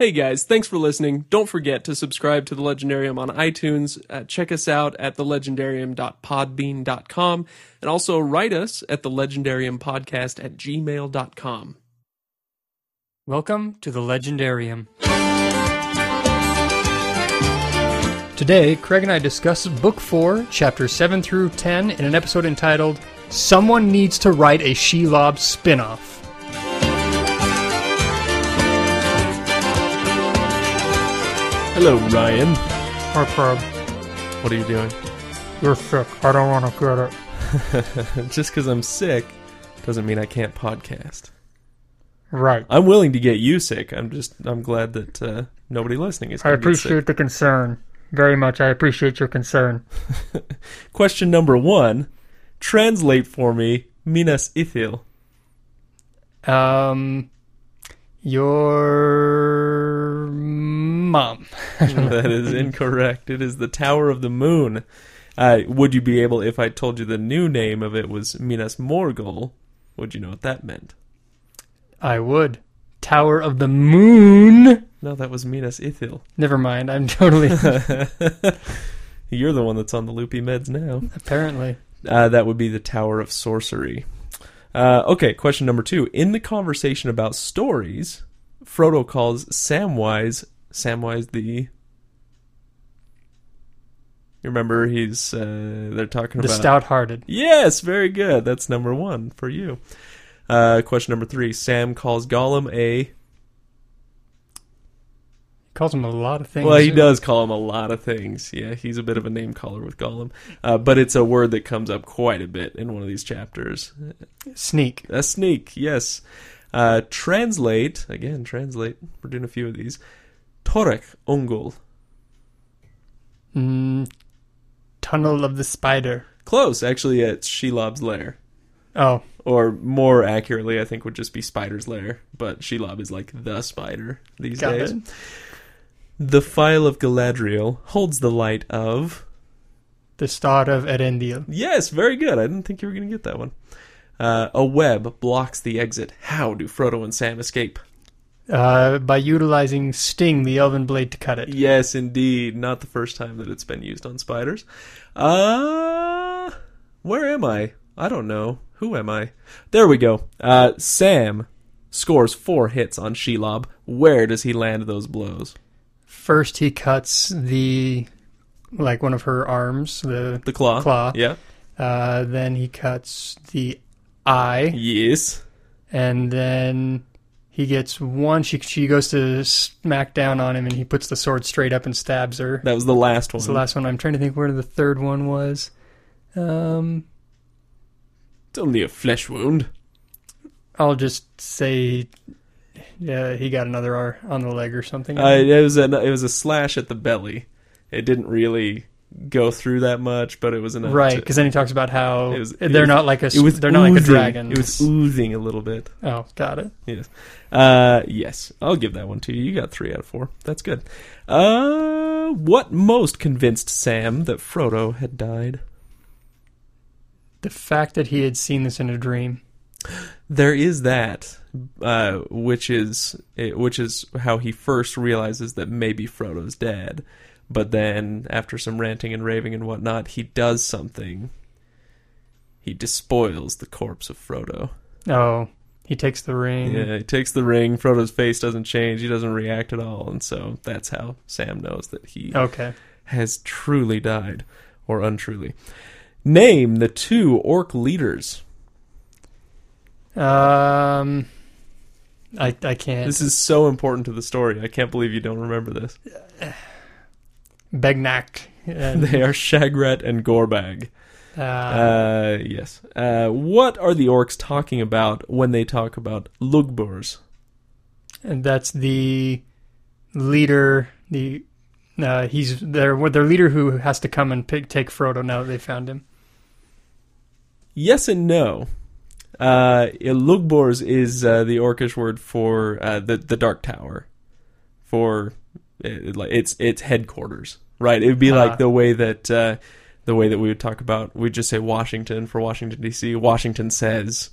Hey guys, thanks for listening. Don't forget to subscribe to The Legendarium on iTunes. Uh, check us out at thelegendarium.podbean.com and also write us at thelegendariumpodcast at gmail.com. Welcome to the Legendarium. Today, Craig and I discuss Book 4, Chapter 7 through 10, in an episode entitled Someone Needs to Write a Shelob Spin-Off. Hello, Ryan. Or Craig, What are you doing? you're sick. I don't want to get it. Just because I'm sick doesn't mean I can't podcast. Right. I'm willing to get you sick. I'm just, I'm glad that uh, nobody listening is I gonna get sick. appreciate the concern. Very much. I appreciate your concern. Question number one Translate for me Minas Ithil. Um, your mom. that is incorrect. It is the Tower of the Moon. Uh, would you be able, if I told you the new name of it was Minas Morgul, would you know what that meant? I would. Tower of the Moon. No, that was Minas Ithil. Never mind. I'm totally. You're the one that's on the loopy meds now. apparently. Uh, that would be the Tower of Sorcery. Uh, okay, question number two. In the conversation about stories, Frodo calls Samwise Samwise the. You remember he's uh, they're talking about. The about stout-hearted. Yes, very good. That's number one for you. Uh, question number three. Sam calls Gollum a. Calls him a lot of things. Well, he does call him a lot of things. Yeah, he's a bit of a name caller with Gollum. Uh, but it's a word that comes up quite a bit in one of these chapters. Sneak. A sneak, yes. Uh, translate, again, translate. We're doing a few of these. Torech Ungol. Mm, tunnel of the spider. Close, actually, it's Shelob's lair. Oh, Or more accurately, I think would just be Spider's lair. But Shelob is like the spider these got days. it. The Phial of Galadriel holds the light of. The star of Eärendil. Yes, very good. I didn't think you were going to get that one. Uh, a web blocks the exit. How do Frodo and Sam escape? Uh, by utilizing Sting, the elven blade, to cut it. Yes, indeed. Not the first time that it's been used on spiders. Uh, where am I? I don't know. Who am I? There we go. Uh, Sam scores four hits on Shelob. Where does he land those blows? First, he cuts the like one of her arms. The The claw. Claw. Yeah. uh, then he cuts the eye, Yes. and then he gets one. She she goes to smack down on him, and he puts the sword straight up and stabs her. That was the last one. That's the last one. I'm trying to think where the third one was. Um, It's only a flesh wound. I'll just say, yeah, he got another R on the leg or something. Uh, it was a it was a slash at the belly. It didn't really go through that much, but it was enough. right, because then he talks about how was- they're was- not like a it was they're not like a dragon. It was oozing a little bit. oh, got it. Yes. Uh, yes. I'll give that one to you. You got three out of four. That's good. Uh, what most convinced Sam that Frodo had died? The fact that he had seen this in a dream. There is that, uh, which is eh, which is how he first realizes that maybe Frodo's dead. But then, after some ranting and raving and whatnot, he does something. He despoils the corpse of Frodo. Oh, he takes the ring. Yeah, he takes the ring. Frodo's face doesn't change. He doesn't react at all, and so that's how Sam knows that he Okay. has truly died, or untruly. Name the two orc leaders. Um, I I can't. This is so important to the story. I can't believe you don't remember this. Begnack. And, They are Shagrat and Gorbag. uh, Uh, yes. Uh, what are the orcs talking about when they talk about Lugburz? and that's the leader. The uh, he's their their leader who has to come and pick, take Frodo now that they found him. Yes and no. Uh, Lugburz is uh, the orcish word for uh, the the Dark Tower, for it, like its its headquarters. Right. It would be Ah. like the way that uh, the way that we would talk about. We'd just say Washington for Washington D.C. Washington says,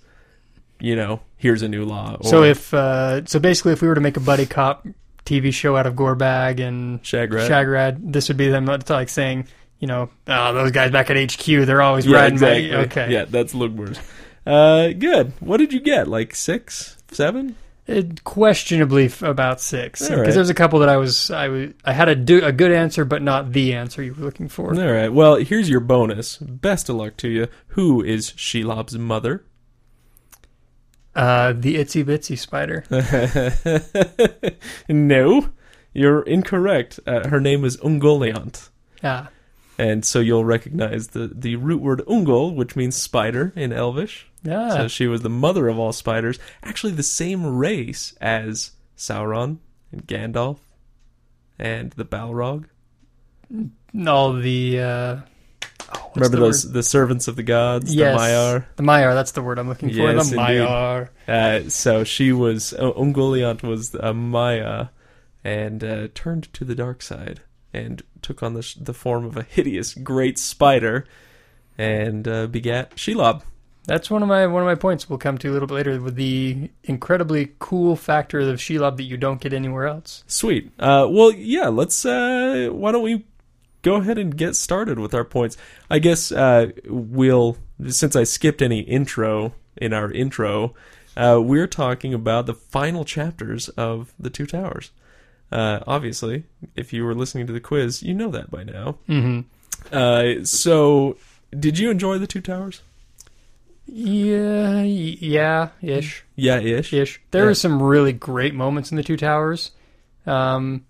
you know, here's a new law. so if uh, so, basically, if we were to make a buddy cop TV show out of Gorbag and Shagrat. Shagrad. This would be them it's like saying, you know, oh, those guys back at HQ, they're always yeah, riding exactly. my. Okay. Yeah, that's Lugmers. Uh, good. What did you get? Like six, seven? It, questionably f- about six, because right. there's a couple that I was I was I had a do, a good answer, but not the answer you were looking for. All right. Well, here's your bonus. Best of luck to you. Who is Shelob's mother? Uh, the itsy bitsy spider. no, you're incorrect. Uh, her name is Ungoliant. Ah, And so you'll recognize the, the root word ungol, which means spider in Elvish. Yeah. So she was the mother of all spiders. Actually, the same race as Sauron and Gandalf and the Balrog. all the uh, oh, Remember the those word? the servants of the gods, Yes, the Maiar. The Maiar. That's the word I'm looking for. Yes, the. Maiar. Uh, so she was uh, Ungoliant was a Maia, and uh, turned to the dark side and took on the sh- the form of a hideous great spider, and uh, begat Shelob. That's one of my one of my points. We'll come to a little bit later with the incredibly cool factor of Shelob that you don't get anywhere else. Sweet. Uh, well, yeah. Let's. Uh, why don't we go ahead and get started with our points? I guess uh, we'll since I skipped any intro in our intro, uh, we're talking about the final chapters of the Two Towers. Uh, obviously, if you were listening to the quiz, you know that by now. Mm-hmm. Uh, so, did you enjoy the Two Towers? Yeah, yeah, ish, Yeah, ish. ish. There Yeah. were some really great moments in the Two Towers. Um,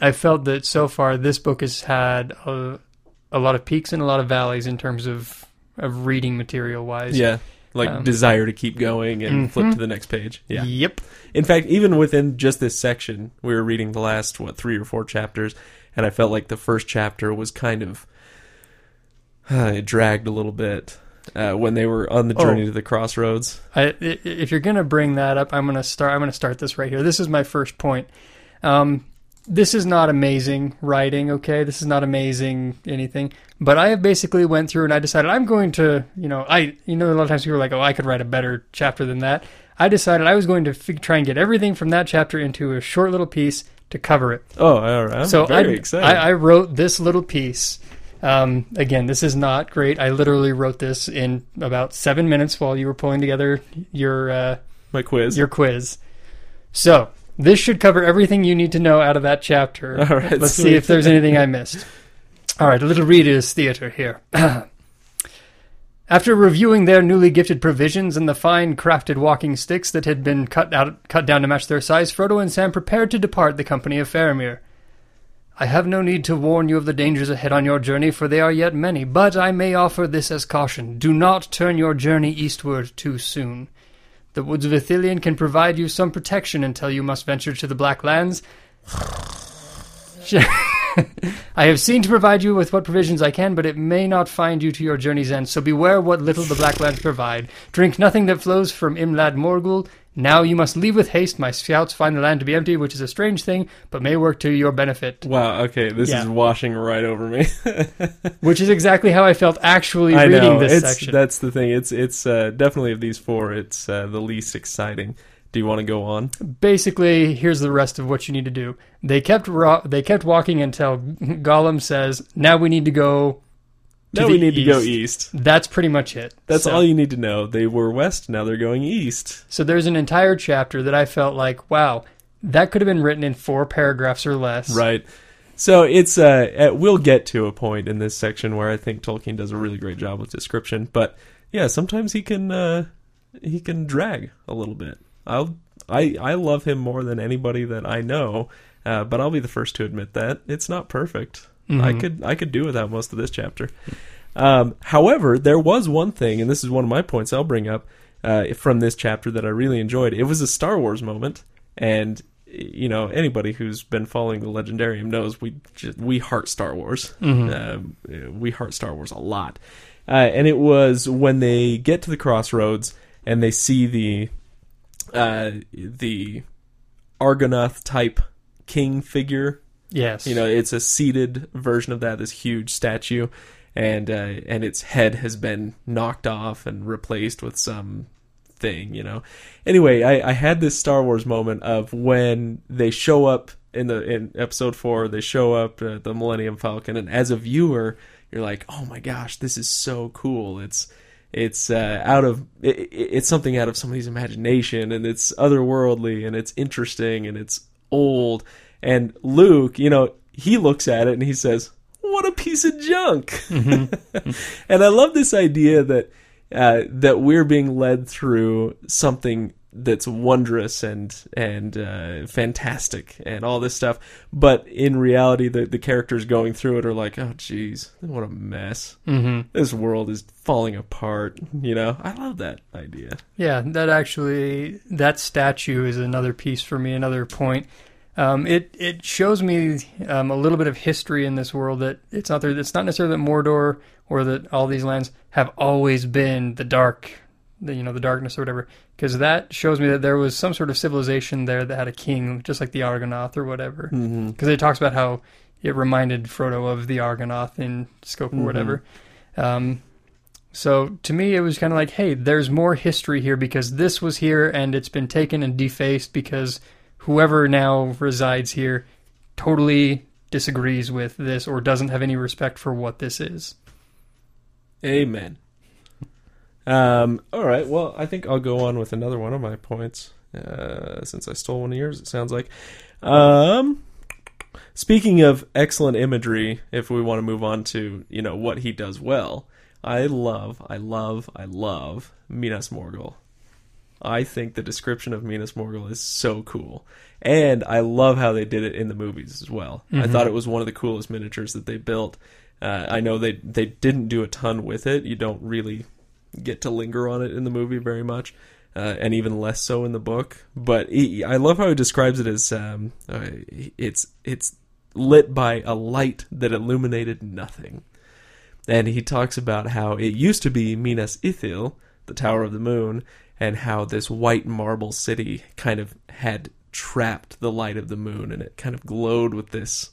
I felt that so far this book has had a, a lot of peaks and a lot of valleys in terms of of reading material wise. Yeah, like Um, desire to keep going and flip Mhm. to the next page. Yeah. Yep. In fact, even within just this section, we were reading the last what three or four chapters, and I felt like the first chapter was kind of uh, it dragged a little bit uh, when they were on the Oh. journey to the crossroads. I, if you're gonna bring that up, I'm gonna start. I'm gonna start this right here. This is my first point. Um, this is not amazing writing. Okay, this is not amazing anything. But I have basically went through and I decided I'm going to, you know, I, you know, a lot of times people are like, oh, I could write a better chapter than that. I decided I was going to fig- try and get everything from that chapter into a short little piece to cover it. Oh, all right. I'm so very I, excited. I, I wrote this little piece. Um, again, this is not great. I literally wrote this in about seven minutes while you were pulling together your uh, My quiz. your quiz. So this should cover everything you need to know out of that chapter. All right, Let's sweet. see if there's anything I missed. All right, a little reader's theater here. After reviewing their newly gifted provisions and the fine crafted walking sticks that had been cut out cut down to match their size, Frodo and Sam prepared to depart the company of Faramir. I have no need to warn you of the dangers ahead on your journey, for they are yet many, but I may offer this as caution. Do not turn your journey eastward too soon. The woods of Ithilien can provide you some protection until you must venture to the Black Lands. I have seen to provide you with what provisions I can, but it may not find you to your journey's end, so beware what little the Black Lands provide. Drink nothing that flows from Imlad Morgul. Now you must leave with haste. My scouts find the land to be empty, which is a strange thing, but may work to your benefit. wow. Okay, this Yeah. is washing right over me. Which is exactly how I felt actually I reading know. this it's section. that's the thing. It's it's uh, definitely of these four, it's uh, the least exciting. Do you want to go on? basically here's the rest of what you need to do they kept ro- they kept walking until gollum says now we need to go Now we need to go east." east. that's pretty much it That's So- all you need to know. They were west, now they're going east. so there's an entire chapter that i felt like wow that could have been written in four paragraphs or less Right. So it's uh, uh, we'll get to a point in this section where I think Tolkien does a really great job with description, but yeah, sometimes he can uh, he can drag a little bit. I'll I I love him more than anybody that I know, uh, but I'll be the first to admit that it's not perfect. I Mhm. could I could do without most of this chapter. Um, however, there was one thing, and this is one of my points I'll bring up uh, from this chapter that I really enjoyed. It was a Star Wars moment, and you know anybody who's been following the Legendarium knows we ju- we heart Star Wars. Mhm. Um, we heart Star Wars a lot, uh, and it was when they get to the crossroads and they see the uh, the Argonath type king figure yes you know, it's a seated version of that, this huge statue, and uh, and its head has been knocked off and replaced with some thing, you know. Anyway, I, I had this Star Wars moment of when they show up in the in episode four, they show up at the Millennium Falcon, and as a viewer, you're like, oh my gosh, this is so cool. It's it's uh, out of it, it's something out of somebody's imagination, and it's otherworldly, and it's interesting, and it's old. And Luke, you know, he looks at it and he says, "What a piece of junk." Mm-hmm. and I love this idea that uh, that we're being led through something that's wondrous and and uh, fantastic and all this stuff, but in reality, the the characters going through it are like, oh, geez, what a mess. Mm-hmm. This world is falling apart. You know, I love that idea. Yeah, that actually that statue is another piece for me. Another point. Um, it it shows me um, a little bit of history in this world that it's not there. It's not necessarily that Mordor or that all these lands have always been the dark, the, you know, the darkness or whatever. Because that shows me that there was some sort of civilization there that had a king, just like the Argonath or whatever. Because Mm-hmm. it talks about how it reminded Frodo of the Argonath in scope or Mhm. whatever. Um, so to me, it was kind of like, hey, there's more history here because this was here and it's been taken and defaced because whoever now resides here totally disagrees with this or doesn't have any respect for what this is. Amen. Um, all right. Well, I think I'll go on with another one of my points, uh, since I stole one of yours. It sounds like. Um, speaking of excellent imagery, if we want to move on to you know what he does well, I love, I love, I love Minas Morgul. I think the description of Minas Morgul is so cool. And I love how they did it in the movies as well. I Mhm. thought it was one of the coolest miniatures that they built. Uh, I know they they didn't do a ton with it. You don't really get to linger on it in the movie very much, uh, and even less so in the book. But he, I love how he describes it as um, uh, it's it's lit by a light that illuminated nothing. And he talks about how it used to be Minas Ithil, the Tower of the Moon, and how this white marble city kind of had trapped the light of the moon and it kind of glowed with this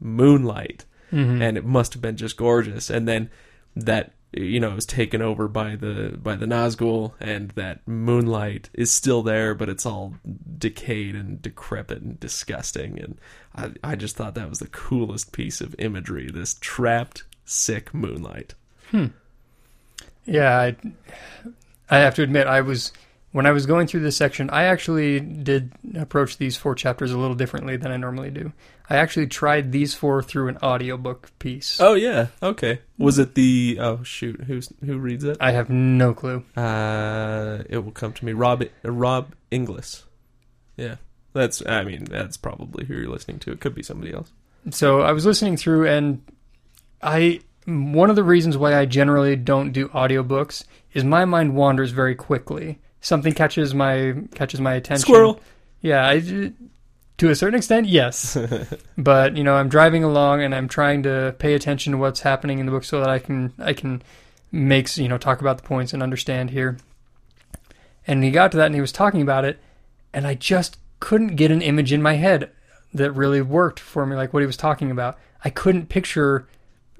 moonlight Mm-hmm. and it must have been just gorgeous. And then that you know it was taken over by the by the Nazgul and that moonlight is still there but it's all decayed and decrepit and disgusting. And I, I just thought that was the coolest piece of imagery this trapped sick moonlight. Hmm. Yeah, I, I have to admit, I was when I was going through this section, I actually did approach these four chapters a little differently than I normally do. I actually tried these four through an audiobook piece. oh yeah. Okay. Was it the oh shoot. Who's who reads it? I have no clue. uh it will come to me. Rob uh, Rob Inglis. Yeah. That's I mean that's probably who you're listening to. It could be somebody else. So I was listening through, and I one of the reasons why I generally don't do audiobooks is my mind wanders very quickly. Something catches my catches my attention. squirrel Yeah, I, to a certain extent, yes. but you know, I'm driving along and I'm trying to pay attention to what's happening in the book so that I can I can make you know talk about the points and understand here. And he got to that and he was talking about it, and I just couldn't get an image in my head that really worked for me, like what he was talking about. I couldn't picture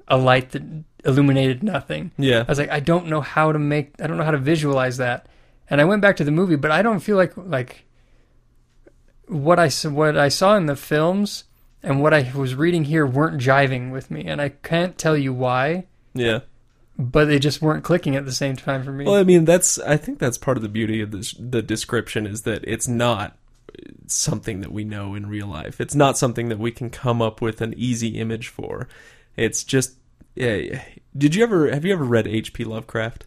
a light that illuminated nothing. yeah I was like, I don't know how to make, I don't know how to visualize that. And I went back to the movie, but I don't feel like like what I what I saw in the films and what I was reading here weren't jiving with me, and I can't tell you why, yeah but they just weren't clicking at the same time for me. Well, I mean, that's I think that's part of the beauty of this, the description is that it's not something that we know in real life. It's not something that we can come up with an easy image for. It's just. Yeah, did you ever have you ever read H.P. Lovecraft?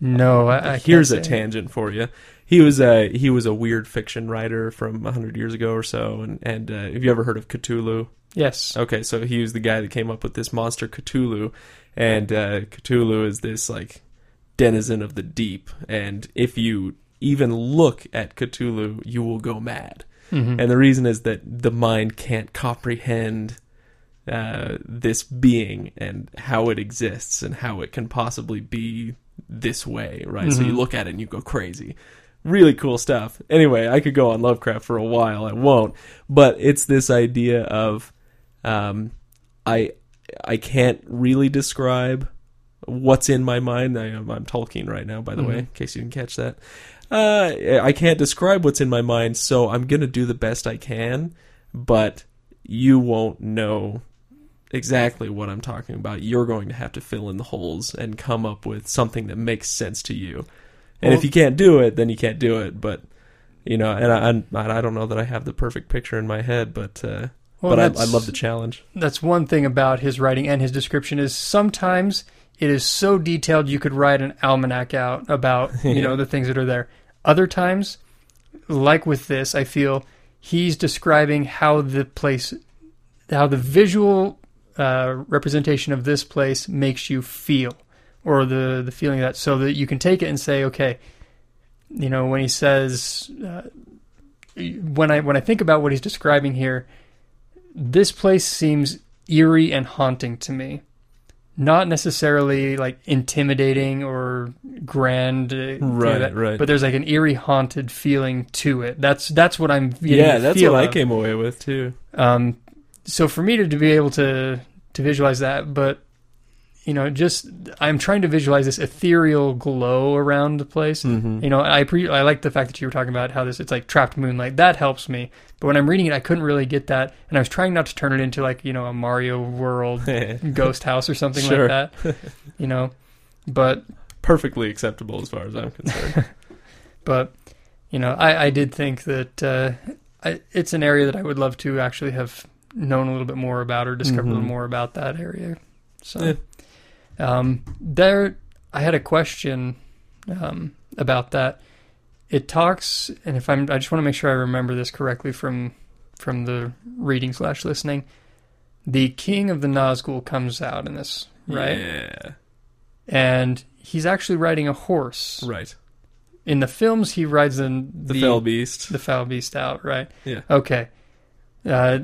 no, I, I Here's a tangent for you. He was a he was a weird fiction writer from hundred years ago or so, and and uh, have you ever heard of Cthulhu? Yes. Okay, so he was the guy that came up with this monster Cthulhu, and uh, Cthulhu is this like denizen of the deep, and if you even look at Cthulhu, you will go mad. Mhm. And the reason is that the mind can't comprehend uh, this being and how it exists and how it can possibly be this way, right? So you Mhm. look at it and you go crazy. Really cool stuff. Anyway, I could go on Lovecraft for a while. I won't. But it's this idea of um, I I can't really describe what's in my mind. I am I'm Tolkien right now, by the way, Mhm. in case you didn't catch that. Uh, I can't describe what's in my mind, so I'm gonna do the best I can, but you won't know exactly what I'm talking about. You're going to have to fill in the holes and come up with something that makes sense to you. And if you can't do it, then you can't do it. But you know, and I, I don't know that I have the perfect picture in my head, but uh, Well, but I, I love the challenge. that's one thing about his writing and his description is sometimes it is so detailed you could write an almanac out about you Yeah. know the things that are there other times like with this i feel he's describing how the place how the visual uh, representation of this place makes you feel or the the feeling of that so that you can take it and say okay you know when he says uh, when i when i think about what he's describing here this place seems eerie and haunting to me. Not necessarily like intimidating or grand, uh, Right, that- right. But there's like an eerie, haunted feeling to it. That's that's what I'm. Yeah, that's feel what I came away with too. Um, so for me to, to be able to to visualize that, but you know, just I'm trying to visualize this ethereal glow around the place. Mm-hmm. You know, I pre- I like the fact that you were talking about how this it's like trapped moonlight. That helps me. But when I'm reading it, I couldn't really get that, and I was trying not to turn it into like you know a Mario World ghost house or something Sure. like that. You know, but Perfectly acceptable as far as I'm concerned. but you know, I I did think that uh, I, it's an area that I would love to actually have known a little bit more about or discovered a Mhm. little more about that area. So Yeah. um, there, I had a question um, about that. It talks, and if I'm, I just want to make sure I remember this correctly from from the reading slash listening. The king of the Nazgul comes out in this, right? Yeah. And he's actually riding a horse. Right. In the films, he rides in The, fell beast. the foul beast out, right? Yeah. Okay. Uh,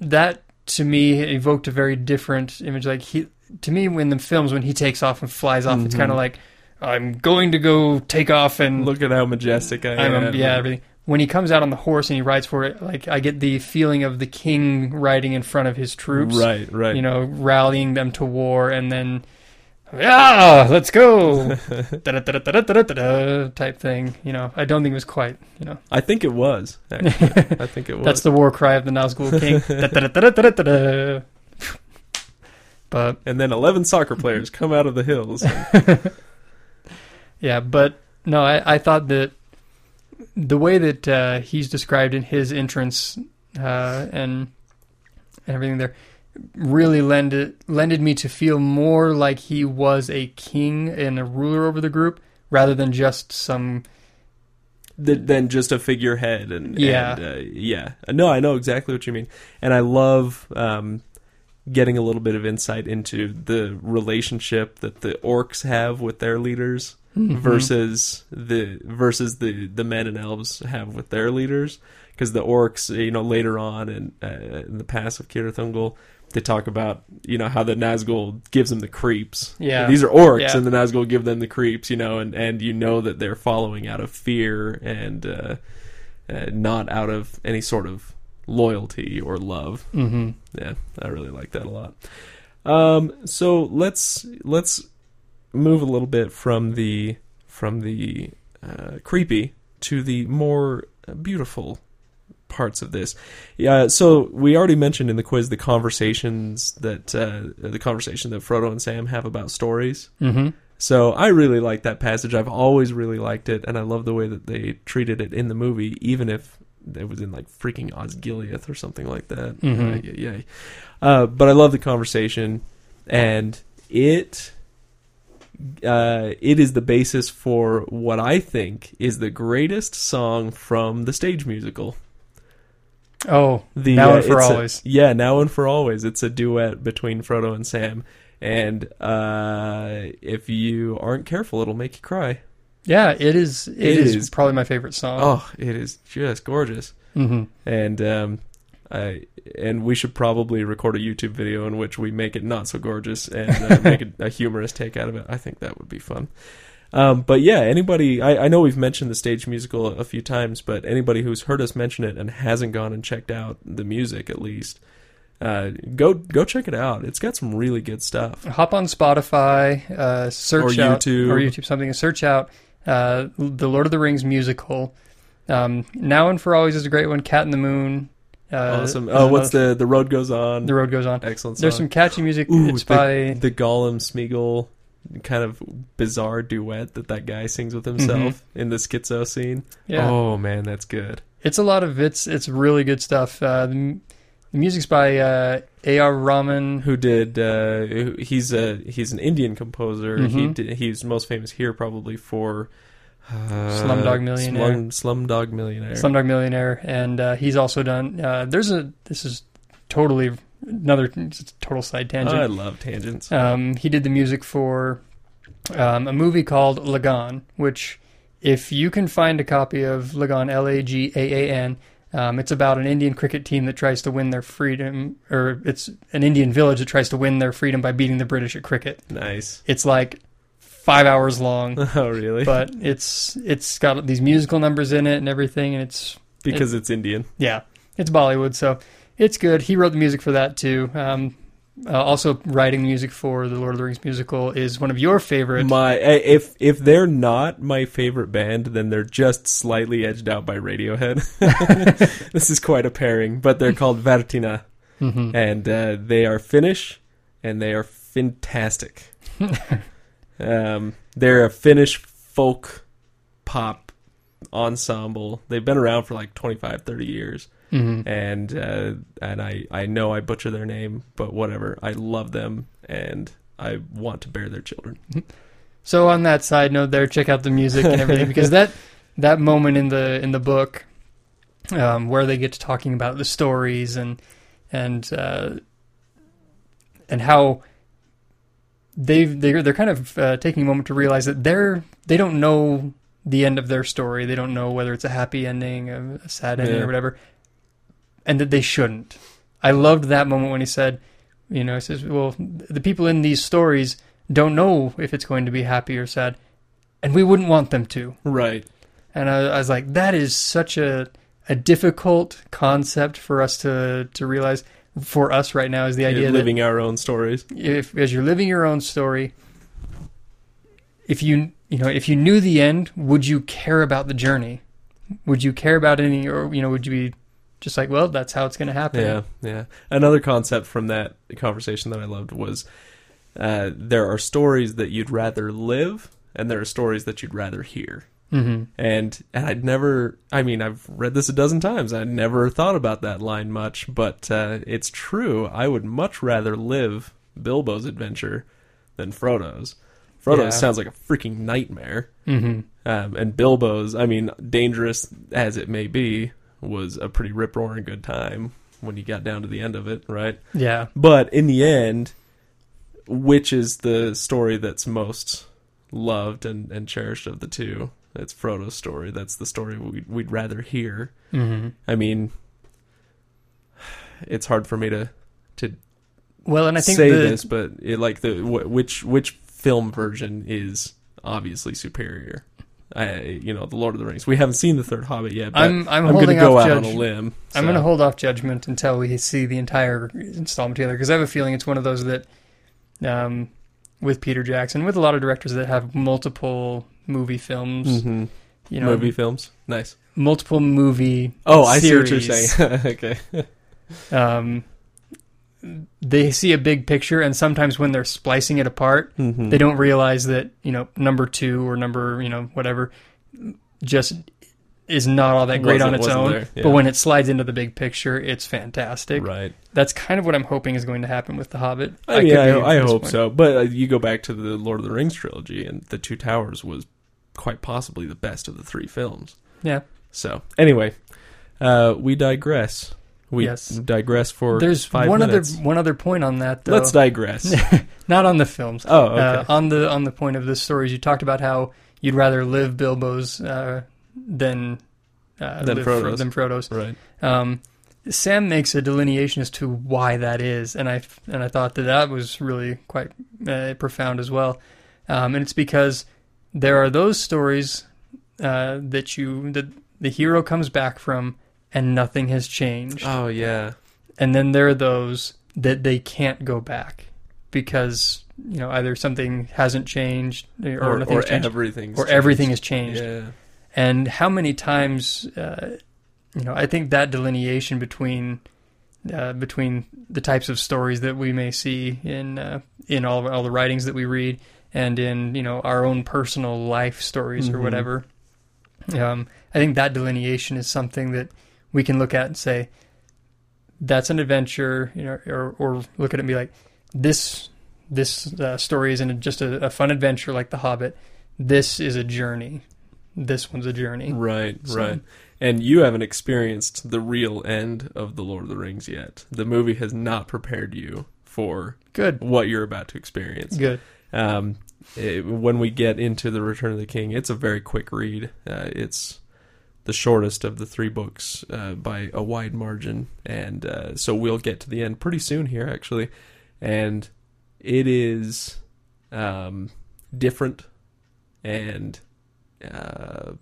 that to me evoked a very different image. Like he, to me, when the films when he takes off and flies off, it's Mhm. kind of like I'm going to go take off and Look at how majestic I I'm am. yeah everything. When he comes out on the horse and he rides for it, like I get the feeling of the king riding in front of his troops. Right, right. You know, rallying them to war, and then. Yeah, let's go. Type thing. You know, I don't think it was quite. You know, I think it was. Actually. I think it was. that's the war cry of the Nazgul King. But and then 11 soccer players come out of the hills. yeah, but no, I, I thought that the way that uh, he's described in his entrance uh, and everything there really lended lended me to feel more like he was a king and a ruler over the group rather than just some than just a figurehead and Yeah. and, uh, yeah no i know exactly what you mean and i love um, getting a little bit of insight into the relationship that the orcs have with their leaders Mm-hmm. versus the versus the the men and elves have with their leaders because the orcs you know later on in, uh, in the pass of Cirith Ungol they talk about you know how the Nazgul gives them the creeps Yeah. these are orcs Yeah. and the Nazgul give them the creeps you know and and you know that they're following out of fear and uh, uh, not out of any sort of loyalty or love hmm yeah, I really like that a lot. Um, so let's let's move a little bit from the from the uh, creepy to the more beautiful parts of this. Yeah, so we already mentioned in the quiz the conversations that uh, the conversation that Frodo and Sam have about stories. hmm So I really like that passage. I've always really liked it, and I love the way that they treated it in the movie, even if it was in like freaking Osgiliath or something like that. Mhm. Uh, yeah, yeah. Uh, but I love the conversation, and it uh, it is the basis for what I think is the greatest song from the stage musical. Oh, The Now uh, and for it's a- always. yeah, now and for always. It's a duet between Frodo and Sam, and uh, if you aren't careful, it'll make you cry. yeah, it is. It it is, is- probably my favorite song. Oh, it is just gorgeous. hmm And um, I and we should probably record a YouTube video in which we make it not so gorgeous and uh, make a, a humorous take out of it. I think that would be fun. Um, but yeah, anybody, I, I know we've mentioned the stage musical a few times, but anybody who's heard us mention it and hasn't gone and checked out the music at least, Uh, go go check it out. It's got some really good stuff. Hop on Spotify, uh, search Or out YouTube. or YouTube something, and search out uh, the Lord of the Rings musical. Um, now and for always is a great one. Cat in the Moon. Uh, awesome. Oh, what's the the road goes on? the road goes on? Excellent. There's some catchy music. Ooh, it's the, by the Gollum Smeagol kind of bizarre duet that that guy sings with himself in the schizo scene. Mm-hmm. yeah. Oh man, that's good. It's a lot of it's it's really good stuff. Uh, the, the music's by uh, A.R. Rahman. Who did? Uh, he's a he's an Indian composer. He Mhm. did, he's most famous here probably for uh, Slumdog Millionaire. Slum, Slumdog Millionaire. Slumdog Millionaire, and uh, he's also done. Uh, there's a this is totally another total side tangent. I love tangents. Um, he did the music for um, a movie called Lagaan, which, if you can find a copy of Lagaan, L A G A A N, um, it's about an Indian cricket team that tries to win their freedom, or it's an Indian village that tries to win their freedom by beating the British at cricket. nice. It's like five hours long, Oh really? but it's it's got these musical numbers in it and everything, and it's because it's Indian. yeah, it's Bollywood, so it's good. He wrote the music for that too. Um, uh, also, writing music for the Lord of the Rings musical is one of your favorite. My eh, if if they're not my favorite band, then they're just slightly edged out by Radiohead. this is quite a pairing, but they're called Värttinä, Mhm. and uh, they are Finnish, and they are fantastic. um, they're a Finnish folk pop ensemble. They've been around for like 25, 30 years, Mhm. and uh, and I I know I butcher their name, but whatever. I love them, and I want to bear their children. So on that side note, there, check out the music and everything because that that moment in the in the book um, where they get to talking about the stories and and uh, and how they they're they're kind of uh, taking a moment to realize that they're they don't know the end of their story. They don't know whether it's a happy ending, a, a sad ending, Yeah. or whatever, and that they shouldn't. I loved that moment when he said, you know, he says, "Well, the people in these stories." don't know if it's going to be happy or sad, and we wouldn't want them to. Right. And I, I was like, that is such a a difficult concept for us to to realize. For us right now, is the idea of living our own stories. if as you're living your own story, if you you know if you knew the end, would you care about the journey? Would you care about any, or you know, would you be just like, well, that's how it's going to happen? Yeah, yeah. Another concept from that conversation that I loved was uh, there are stories that you'd rather live, and there are stories that you'd rather hear. hmm And and I'd never. I mean, I've read this a dozen times. I never thought about that line much, but uh, it's true. I would much rather live Bilbo's adventure than Frodo's. Frodo's Yeah. sounds like a freaking nightmare. hmm Um, and Bilbo's, I mean, dangerous as it may be, was a pretty rip roaring good time when you got down to the end of it, right? Yeah. But in the end, which is the story that's most loved and, and cherished of the two? It's Frodo's story. That's the story we'd, we'd rather hear. hmm I mean, it's hard for me to to Well, and I think say the, this, but it, like the wh- which which film version is obviously superior? I, you know, the Lord of the Rings. We haven't seen the third Hobbit yet. But I'm I'm, I'm going to go out judge- on a limb. I'm going to hold off judgment until we see the entire installment together because I have a feeling it's one of those that, um, with Peter Jackson, with a lot of directors that have multiple movie films, Mhm. you know, movie films. Nice. multiple movie. Oh, I see what you're saying. okay. Um, they see a big picture, and sometimes when they're splicing it apart, Mhm. they don't realize that you know number two or number you know whatever just is not all that great Wasn't- on its own. yeah. But when it slides into the big picture, it's fantastic. Right. That's kind of what I'm hoping is going to happen with The Hobbit. I mean, could I, I hope disappointed. so. But uh, you go back to the Lord of the Rings trilogy, and The Two Towers was quite possibly the best of the three films. Yeah. So anyway, uh, we digress. We Yes. digress for There's five one minutes. other one other point on that though. Let's digress. Not on the films. oh, okay. Uh, on the on the point of the stories, you talked about how you'd rather live Bilbo's uh, than uh, Than live Fro- Frodo's. than Frodo's. right. Um, Sam makes a delineation as to why that is, and I and I thought that that was really quite uh, profound as well. Um, and it's because there are those stories uh, that you that the hero comes back from, and nothing has changed. Oh yeah. and then there are those that they can't go back because you know either something hasn't changed or, or, nothing's or changed everything's or changed. everything has changed. Yeah. And how many times, uh, you know, I think that delineation between uh, between the types of stories that we may see in uh, in all all the writings that we read, and in you know our own personal life stories or Mhm. whatever. Um, I think that delineation is something that we can look at and say, that's an adventure, you know, or or look at it and be like, this this uh, story isn't just a, a fun adventure like The Hobbit. This is a journey. This one's a journey. Right, So- right. And you haven't experienced the real end of the Lord of the Rings yet. The movie has not prepared you for Good, what you're about to experience. good. Um, it- when we get into the Return of the King, it's a very quick read. Uh, it's the shortest of the three books uh, by a wide margin, and uh, so we'll get to the end pretty soon here, actually. And it is um, different and uh,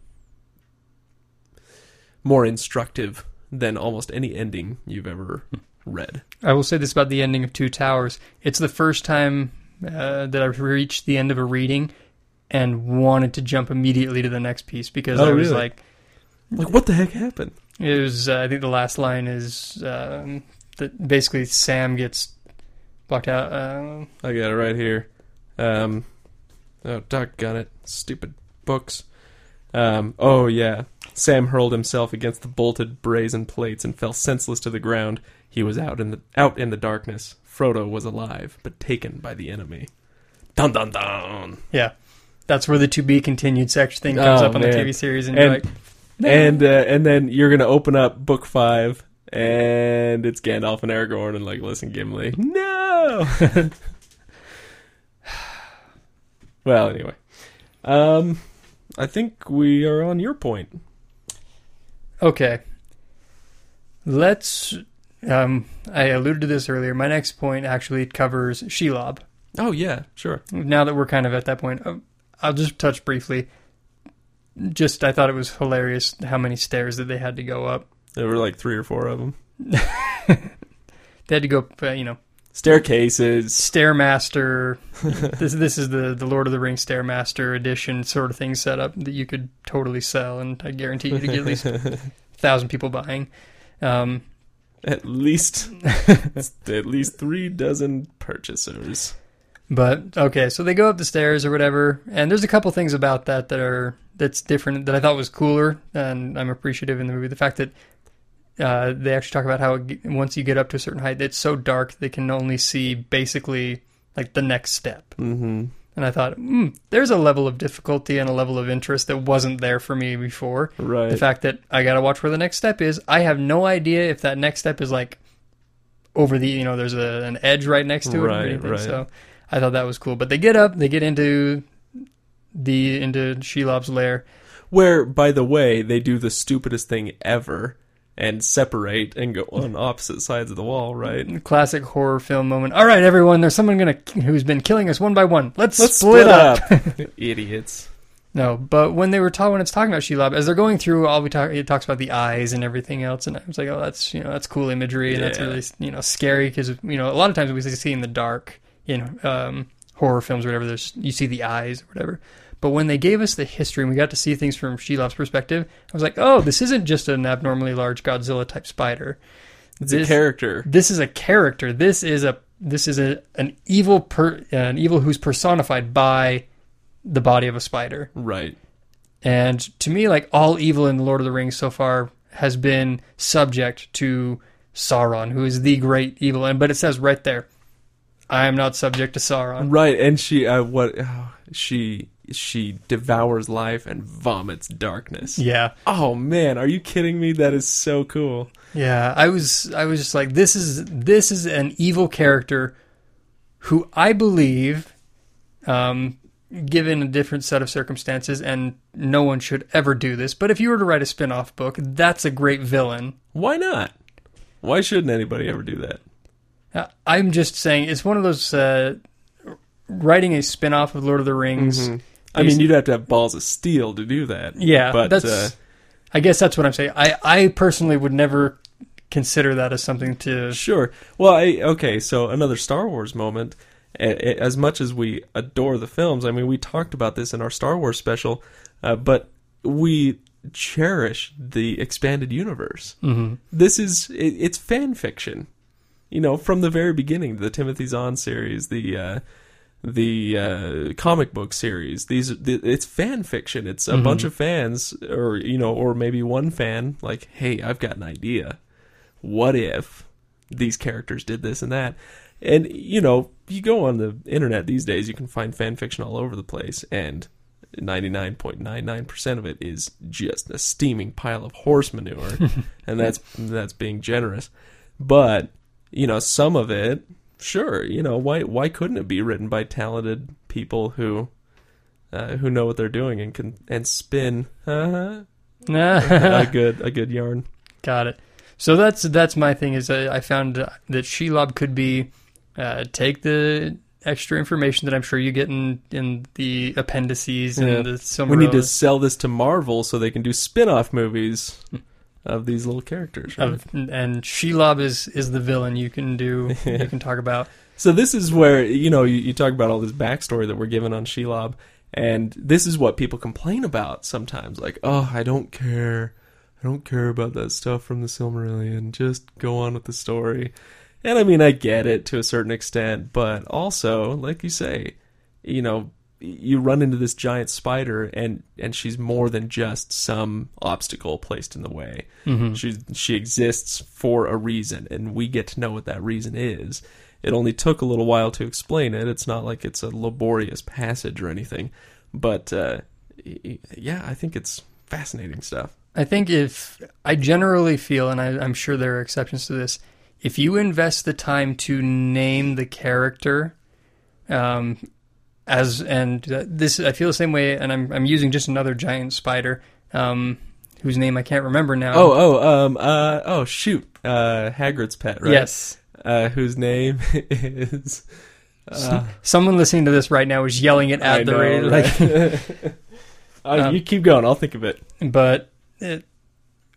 more instructive than almost any ending you've ever read. I will say this about the ending of Two Towers. It's the first time uh, that I've reached the end of a reading and wanted to jump immediately to the next piece because Oh, I was really? like, Like, what the heck happened? it was. Uh, I think the last line is um, that basically Sam gets blocked out. Uh, I got it right here. Um, oh, doggone it. Stupid books. Um, oh, yeah. Sam hurled himself against the bolted brazen plates and fell senseless to the ground. He was out in the out in the darkness. Frodo was alive, but taken by the enemy. Dun dun dun. yeah, that's where the to be continued section thing comes Oh, up on the. TV series, and, And- you're like. And uh, and then you're gonna open up book five, and it's Gandalf and Aragorn, and like, listen, Gimli, no. well, anyway, um, I think we are on your point. Okay. Let's. Um, I alluded to this earlier. My next point actually covers Shelob. Oh yeah, sure. Now that we're kind of at that point, uh, I'll just touch briefly. Just, I thought it was hilarious how many stairs that they had to go up. There were like three or four of them. They had to go, up, uh, you know, Staircases. Stairmaster. this this is the the Lord of the Rings Stairmaster edition sort of thing set up that you could totally sell, and I guarantee you to get at least a thousand people buying. Um, At least, at least three dozen purchasers. But okay, so they go up the stairs or whatever, and there's a couple things about that that are that's different that I thought was cooler, and I'm appreciative in the movie. The fact that uh, they actually talk about how it, once you get up to a certain height, it's so dark they can only see basically like the next step. Mm-hmm. And I thought, mm, there's a level of difficulty and a level of interest that wasn't there for me before. Right. The fact that I gotta watch where the next step is, I have no idea if that next step is like over the, you know, there's a, an edge right next to it Right, or anything. right. So I thought that was cool. But they get up, they get into the into Shelob's lair. Where, by the way, they do the stupidest thing ever and separate and go on mm. opposite sides of the wall, right? Classic horror film moment. All right, everyone, there's someone gonna who's been killing us one by one. Let's, Let's split, up. Idiots. No, but when they were talking, when it's talking about Shelob, as they're going through, all we talk, it talks about the eyes and everything else, and I was like, oh, that's you know, that's cool imagery, and that's really you know scary because you know a lot of times we see in the dark, you know, um, horror films or whatever, there's you see the eyes or whatever. But when they gave us the history and we got to see things from Shelob's perspective, I was like, oh, this isn't just an abnormally large Godzilla type spider. It's This- a character. This is a character. This is a this is a an evil per an evil who's personified by the body of a spider. Right. And to me, like all evil in the Lord of the Rings so far has been subject to Sauron, who is the great evil. And but it says right there, I am not subject to Sauron. Right, and she uh, what oh, she she devours life and vomits darkness. Yeah, Oh man, are you kidding me? That is so cool. yeah. I was I was just like, this is this is an evil character who I believe, um, given a different set of circumstances, and no one should ever do this. But if you were to write a spin-off book, that's a great villain. Why not? Why shouldn't anybody ever do that? Uh, I'm just saying it's one of those uh, writing a spin-off of Lord of the Rings. Mhm. I mean, you'd have to have balls of steel to do that. Yeah, but that's. uh, I guess that's what I'm saying. I I personally would never consider that as something to. Sure. Well, I, okay. So another Star Wars moment. As much as we adore the films, I mean, we talked about this in our Star Wars special, uh, but we cherish the expanded universe. hmm This is it, it's fan fiction, you know, from the very beginning. The Timothy Zahn series, the uh, the uh, comic book series. These the, it's fan fiction. It's a Mhm. bunch of fans, or you know, or maybe one fan. Like, hey, I've got an idea. What if these characters did this and that? And you know, you go on the internet these days, you can find fan fiction all over the place, and. 99.99% of it is just a steaming pile of horse manure and that's that's being generous but you know some of it sure you know why why couldn't it be written by talented people who uh, who know what they're doing and can and spin uh, a good a good yarn Got it. So that's that's my thing. Is I, I found that Shelob could be uh, take the extra information that I'm sure you get in in the appendices Yeah. and the we need to sell this to Marvel so they can do spin-off movies of these little characters right? of, and Shelob is is the villain. You can do Yeah. you can talk about. So this is where you know you, you talk about all this backstory that we're given on Shelob, and this is what people complain about sometimes. Like, oh, I don't care, I don't care about that stuff from the Silmarillion. Just go on with the story. And I mean, I get it to a certain extent, but also, like you say, you know, you run into this giant spider, and and she's more than just some obstacle placed in the way. Mm-hmm. She she exists for a reason, and we get to know what that reason is. It only took a little while to explain it. It's not like it's a laborious passage or anything, but uh, yeah, I think it's fascinating stuff. I think if I generally feel, and I, I'm sure there are exceptions to this, if you invest the time to name the character, um, as and uh, this, I feel the same way, and I'm I'm using just another giant spider, um, whose name I can't remember now. Oh, oh, um, uh, oh, shoot, uh, Hagrid's pet, right? yes. Uh, whose name is. Uh, Someone listening to this right now is yelling it I at the know, radio, like, right? Uh, Um, you keep going. I'll think of it. but it,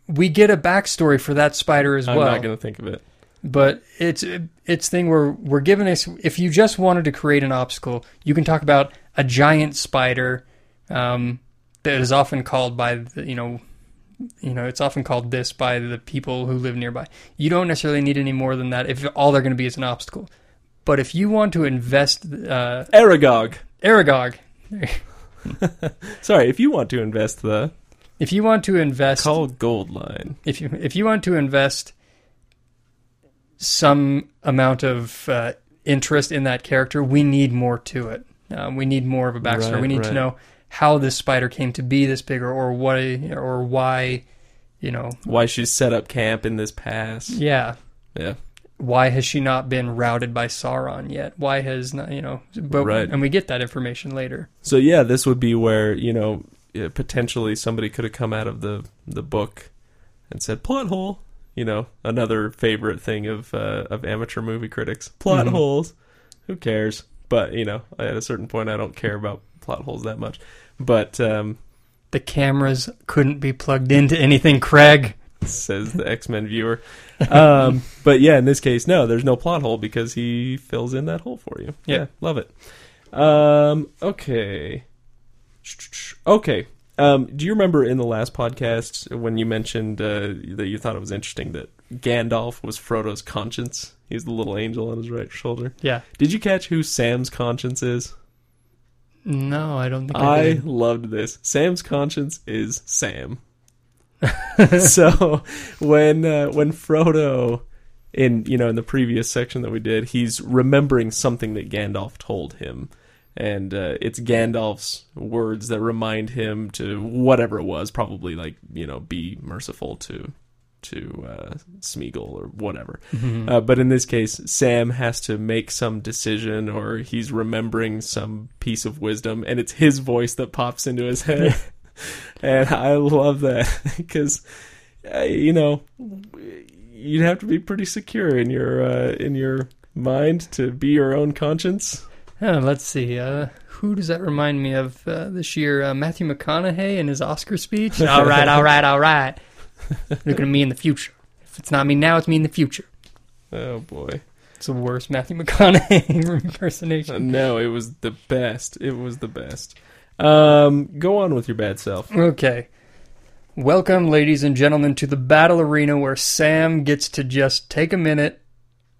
we get a backstory for that spider as well. I'm not going to think of it. But it's it's thing where we're given us if you just wanted to create an obstacle you can talk about a giant spider um, that is often called by the, you know you know it's often called this by the people who live nearby you don't necessarily need any more than that if all they're going to be is an obstacle but if you want to invest uh, Aragog. Aragog Sorry, if you want to invest the if you want to invest call Gold Line. if you if you want to invest some amount of uh, interest in that character, we need more to it. Um, we need more of a backstory. Right, we need to know how this spider came to be this big, or, or what, or why, you know, Why she's set up camp in this pass. yeah. Yeah. Why has she not been routed by Sauron yet? Why has not, you know? But Right. and we get that information later. So yeah, this would be where you know potentially somebody could have come out of the the book and said plot hole. You know, another favorite thing of uh, of amateur movie critics: plot Mhm. holes. Who cares? But you know, at a certain point, I don't care about plot holes that much. But um, The cameras couldn't be plugged into anything, Craig. says the X Men viewer. Um, but yeah, in this case, no, there's no plot hole because he fills in that hole for you. Yeah. Yeah, love it. Um, okay. Okay. Um, do you remember in the last podcast when you mentioned uh, that you thought it was interesting that Gandalf was Frodo's conscience? He's the little angel on his right shoulder. Yeah. Did you catch who Sam's conscience is? No, I don't think I, I loved this. Sam's conscience is Sam. so when uh, when Frodo in you know in the previous section that we did, he's remembering something that Gandalf told him, and uh, it's Gandalf's words that remind him to whatever it was, probably like you know be merciful to to uh, Smeagol or whatever. Mhm. Uh, but in this case, Sam has to make some decision, or he's remembering some piece of wisdom, and it's his voice that pops into his head. and I love that because, uh, you know, you'd have to be pretty secure in your uh, in your mind to be your own conscience. Uh, let's see. Uh, who does that remind me of uh, this year? Uh, Matthew McConaughey in his Oscar speech. all right, all right, all right. Looking at me in the future. If it's not me now, it's me in the future. Oh boy. It's the worst Matthew McConaughey impersonation. Uh, no, it was the best. It was the best. Um, go on with your bad self. Okay. Welcome, ladies and gentlemen, to the battle arena where Sam gets to just take a minute.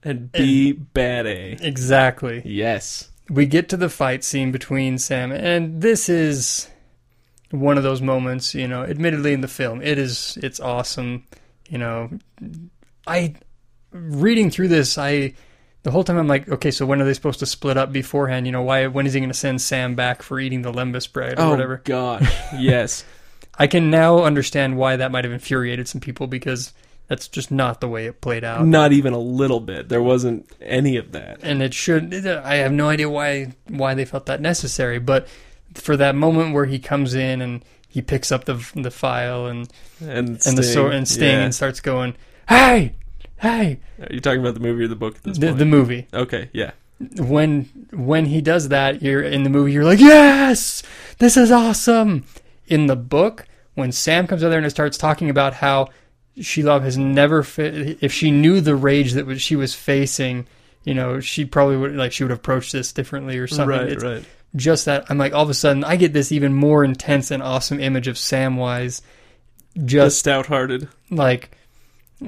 And be bad A. Exactly. Yes. We get to the fight scene between Sam, and this is one of those moments, you know, admittedly in the film. It is, it's awesome. You know, I, reading through this, I, the whole time I'm like, okay, so when are they supposed to split up beforehand? You know, why, when is he going to send Sam back for eating the lembas bread or whatever? oh whatever? God. Yes. I can now understand why that might have infuriated some people because that's just not the way it played out. Not even a little bit. There wasn't any of that. And it should. I have no idea why why they felt that necessary, but for that moment where he comes in and he picks up the the Phial and And and the Sting, sword and Sting yeah. and starts going, "Hey, hey!" Are you talking about the movie or the book at this The, point? the movie okay. Yeah. when when he does that, you're in the movie. You're like, "Yes, this is awesome." In the book, when Sam comes out there and starts talking about how Shelob has never, fa- if she knew the rage that was, she was facing, you know, she probably would like she would approach this differently or something. Right. It's Right. just that I'm like all of a sudden I get this even more intense and awesome image of Samwise, Just just stout-hearted. like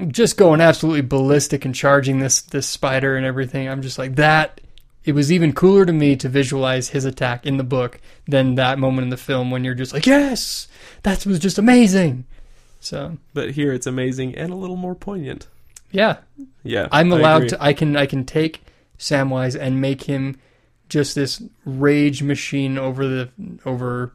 just going absolutely ballistic and charging this this spider and everything. I'm just like that. It was even cooler to me to visualize his attack in the book than that moment in the film when you're just like, yes, that was just amazing. So But here it's amazing and a little more poignant. yeah, Yeah. I'm allowed agree. to. I can I can take Samwise and make him just this rage machine over the over,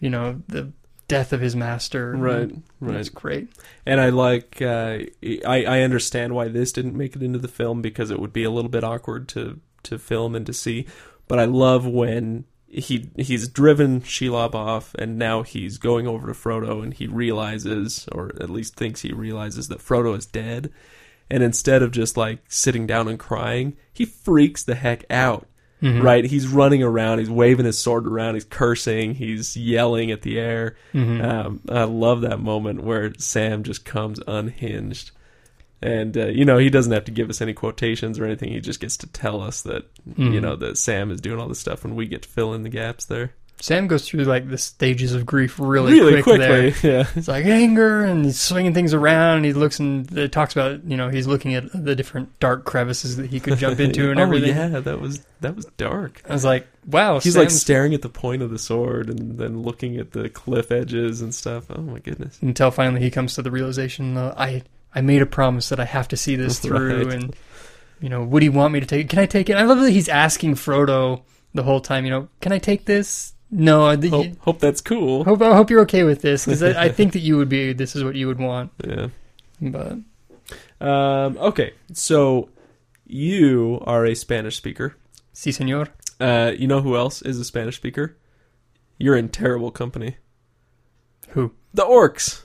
you know, the death of his master. Right. It's Right. great. And I like. Uh, I I understand why this didn't make it into the film because it would be a little bit awkward to to film and to see. But I love when he he's driven Shelob off, and now he's going over to Frodo, and he realizes, or at least thinks he realizes, that Frodo is dead. And instead of just like sitting down and crying, he freaks the heck out. Mhm. Right? He's running around, he's waving his sword around, he's cursing, he's yelling at the air. Mhm. Um, I love that moment where Sam just comes unhinged. And, uh, you know, he doesn't have to give us any quotations or anything. He just gets to tell us that, you Mhm. know, that Sam is doing all this stuff and we get to fill in the gaps there. Sam goes through like the stages of grief really, quick quickly. There. Yeah. It's like anger, and he's swinging things around. And he looks and it talks about you know he's looking at the different dark crevices that he could jump into and oh, everything. yeah, that was, that was dark. I was like, wow, He's like staring at the point of the sword and then looking at the cliff edges and stuff. Oh my goodness. until finally he comes to the realization uh, I I made a promise that I have to see this through Right. and you know would he want me to take it? can I take it I love that he's asking Frodo the whole time you know can I take this no I, Hope, hope that's cool. hope, I hope you're okay with this because I, I think that you would be this is what you would want Yeah. but Um, okay, so you are a Spanish speaker. si senor Uh, you know who else is a Spanish speaker? You're in terrible company. who The orcs.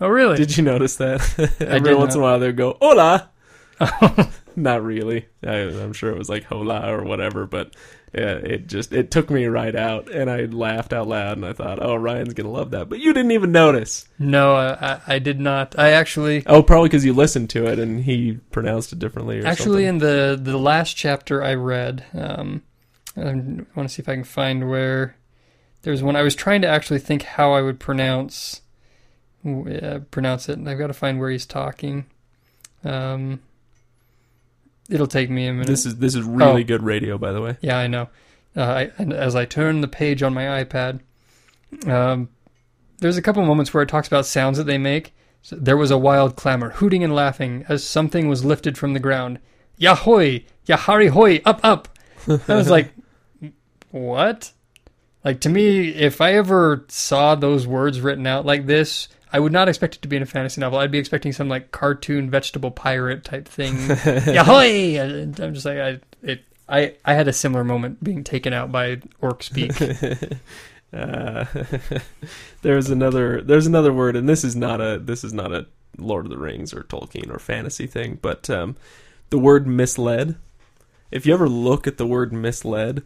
Oh really Did you notice that? Every once in a while they would go hola. Not really. I, I'm sure it was like hola or whatever, but yeah, it just it took me right out, and I laughed out loud, and I thought, oh, Ryan's gonna love that, but you didn't even notice. no I, I, I did not I actually Oh, probably because you listened to it and he pronounced it differently. Or Actually, something. in the the last chapter I read, um, I want to see if I can find where there's one. I was trying to actually think how I would pronounce uh, pronounce it, and I've got to find where he's talking. Um, it'll take me a minute. this is this is really Oh. good radio, by the way. Yeah, I know. Uh, I, and as I turn the page on my iPad, um, there's a couple moments where it talks about sounds that they make. So there was a wild clamor, hooting and laughing as something was lifted from the ground. Yahoy! Yahari hoy! Up, up! I was like, what? Like, to me, if I ever saw those words written out like this, I would not expect it to be in a fantasy novel. I'd be expecting some, like, cartoon vegetable pirate type thing. Yahoy! I'm just like, I, it, I, I had a similar moment being taken out by orc speak. Uh, there's another there's another word, and this is not a this is not a Lord of the Rings or Tolkien or fantasy thing, but um, the word misled. If you ever look at the word misled,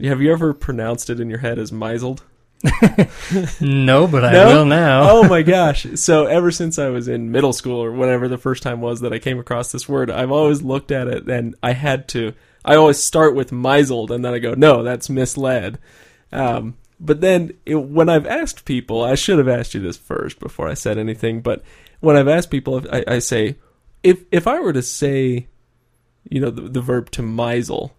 have you ever pronounced it in your head as misled? no, but I No? will now. oh my gosh. So ever since I was in middle school or whatever the first time was that I came across this word, I've always looked at it and I had to I always start with misled and then I go, no, that's misled. Um, but then it, when I've asked people, I should have asked you this first before I said anything, but when I've asked people, I, I say, if if I were to say, you know, the, the verb to misel,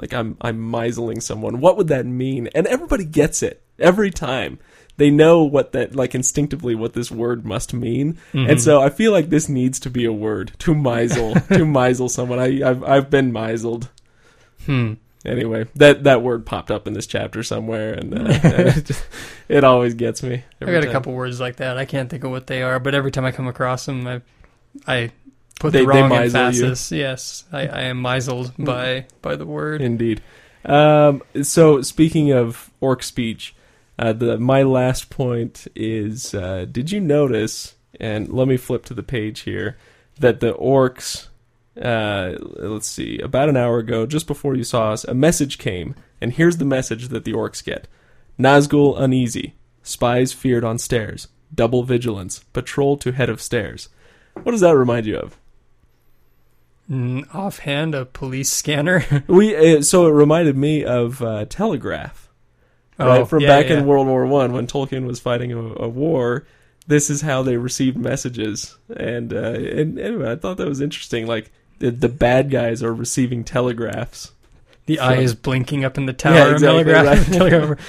like I'm I'm miseling someone, what would that mean? And everybody gets it every time. They know what that like instinctively what this word must mean, Mhm. and so I feel like this needs to be a word to misel to misel someone. I I've I've been miseled Hmm. anyway. That that word popped up in this chapter somewhere, and, uh, and it, just- it always gets me. I got a time. couple words like that. I can't think of what they are, but every time I come across them, I, I put They- the wrong misel you. emphasis. Yes, I, I am misled by by the word. Indeed. Um, so speaking of orc speech, uh, the my last point is: uh, Did you notice? And let me flip to the page here that the orcs. Uh, let's see. About an hour ago, just before you saw us, a message came, and here's the message that the orcs get: Nazgul uneasy, spies feared on stairs, double vigilance, patrol to head of stairs. What does that remind you of? Mm, offhand, a police scanner. We uh, so it reminded me of uh, Telegraph right? Oh, From yeah, back yeah. in World War One when Tolkien was fighting a, a, war. This is how they received messages, and uh, and anyway, I thought that was interesting. Like the, the bad guys are receiving telegraphs. The from, eye is blinking up in the tower. Yeah, exactly, telegraph, right. telegraph.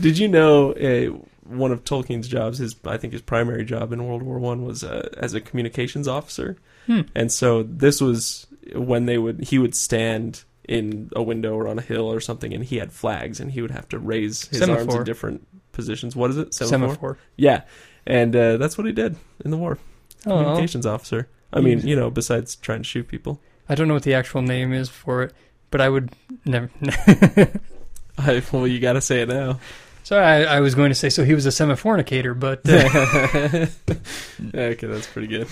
Did you know uh, one of Tolkien's jobs, his I think his primary job in World War One was uh, as a communications officer, hmm. and so this was when they would he would stand in a window or on a hill or something, and he had flags, and he would have to raise his arms in different positions. What is it? Semaphore. Yeah, and uh, that's what he did in the war. Communications officer. I mean, you know, besides trying to shoot people. I don't know what the actual name is for it, but I would never. I, well, you got to say it now. Sorry, I, I was going to say so he was a semaphornicator, but uh, okay, that's pretty good.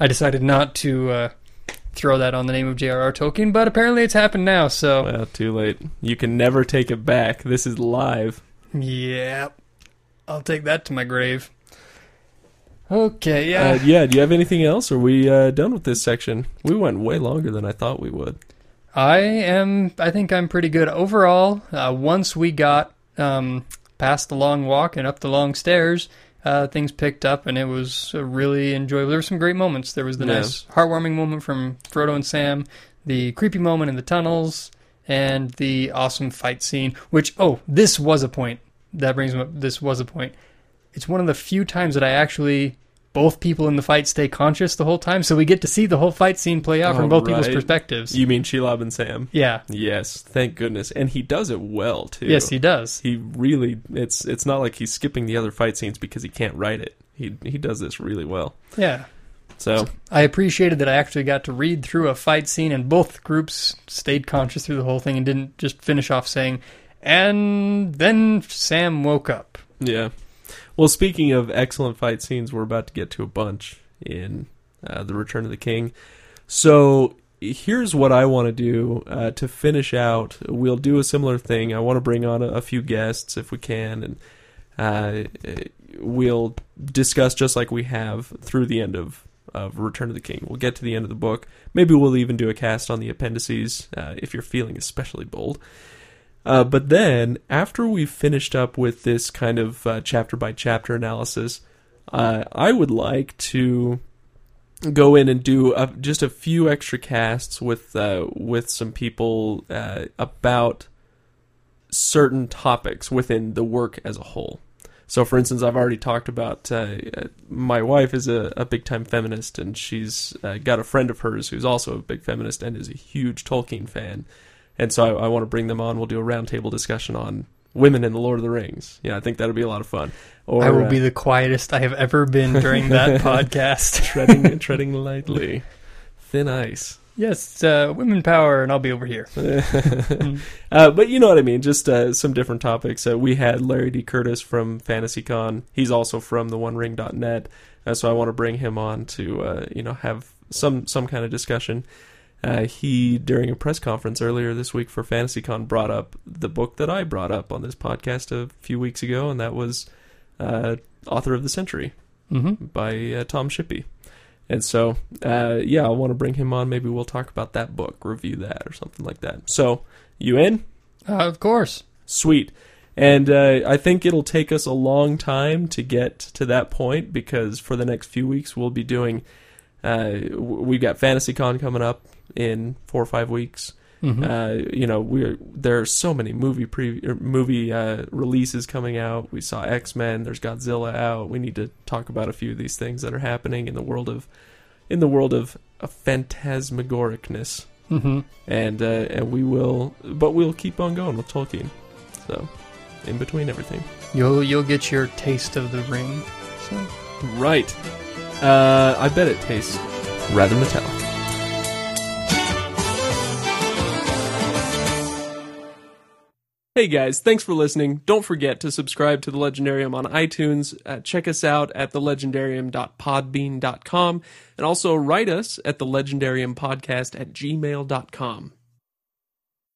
I decided not to uh, throw that on the name of J.R.R. Tolkien. But apparently, it's happened now. So Well, too late. You can never take it back. This is live. yeah, I'll take that to my grave. Okay, yeah. Uh, yeah. Do you have anything else? Or are we uh, done with this section? We went way longer than I thought we would. I am. I think I'm pretty good overall. Uh, once we got um, past the long walk and up the long stairs, uh, things picked up, and it was really enjoyable. There were some great moments. There was the Yeah. nice, heartwarming moment from Frodo and Sam, the creepy moment in the tunnels, and the awesome fight scene. Which, oh, this was a point. That brings me up. This was a point. It's one of the few times that I actually. Both people in the fight stay conscious the whole time, so we get to see the whole fight scene play out from both people's perspectives. You mean Shelob and Sam? yeah, Yes. Thank goodness. And he does it well too. Yes, he does. He really. It's it's not like he's skipping the other fight scenes because he can't write it. He he does this really well. Yeah. So I appreciated that I actually got to read through a fight scene and both groups stayed conscious through the whole thing and didn't just finish off saying, and then Sam woke up. Yeah. Well, speaking of excellent fight scenes, we're about to get to a bunch in uh, The Return of the King. So here's what I want to do uh, to finish out. We'll do a similar thing. I want to bring on a, a few guests if we can, and uh, we'll discuss just like we have through the end of. Of Return of the King. We'll get to the end of the book. Maybe we'll even do a cast on the appendices uh, if you're feeling especially bold. Uh, but then, after we've finished up with this kind of uh, chapter by chapter analysis, uh, I would like to go in and do a, just a few extra casts with uh, with some people uh, about certain topics within the work as a whole. So, for instance, I've already talked about uh, my wife is a, a big time feminist, and she's uh, got a friend of hers who's also a big feminist and is a huge Tolkien fan. And so I, I want to bring them on. We'll do a roundtable discussion on women in the Lord of the Rings. Yeah, I think that'll be a lot of fun. Or, I will uh, be the quietest I have ever been during that podcast. treading treading lightly, thin ice. Yes, uh, women power, and I'll be over here. uh, but you know what I mean. Just uh, some different topics. Uh, we had Larry D. Curtis from FantasyCon. He's also from the OneRing.net. Uh, so I want to bring him on to uh, you know have some some kind of discussion. Uh, he during a press conference earlier this week for FantasyCon brought up the book that I brought up on this podcast a few weeks ago, and that was uh, Author of the Century Mm-hmm. by uh, Tom Shippey. And so, uh, yeah, I want to bring him on. Maybe we'll talk about that book, review that, or something like that. So, you in? Uh, of course. Sweet. And uh, I think it'll take us a long time to get to that point because for the next few weeks we'll be doing. Uh, we've got FantasyCon coming up in four or five weeks. Mm-hmm. Uh, you know, we're there are so many movie pre movie uh, releases coming out. We saw X Men. There's Godzilla out. We need to talk about a few of these things that are happening in the world of in the world of, of phantasmagoricness. mm-hmm. And uh, and we will, but we'll keep on going with Tolkien. So, in between everything. You'll you'll get your taste of the ring. So Right. Uh, I bet it tastes rather metallic. Hey guys, thanks for listening. Don't forget to subscribe to The Legendarium on iTunes. Uh, check us out at thelegendarium.podbean.com and also write us at thelegendariumpodcast at gmail.com.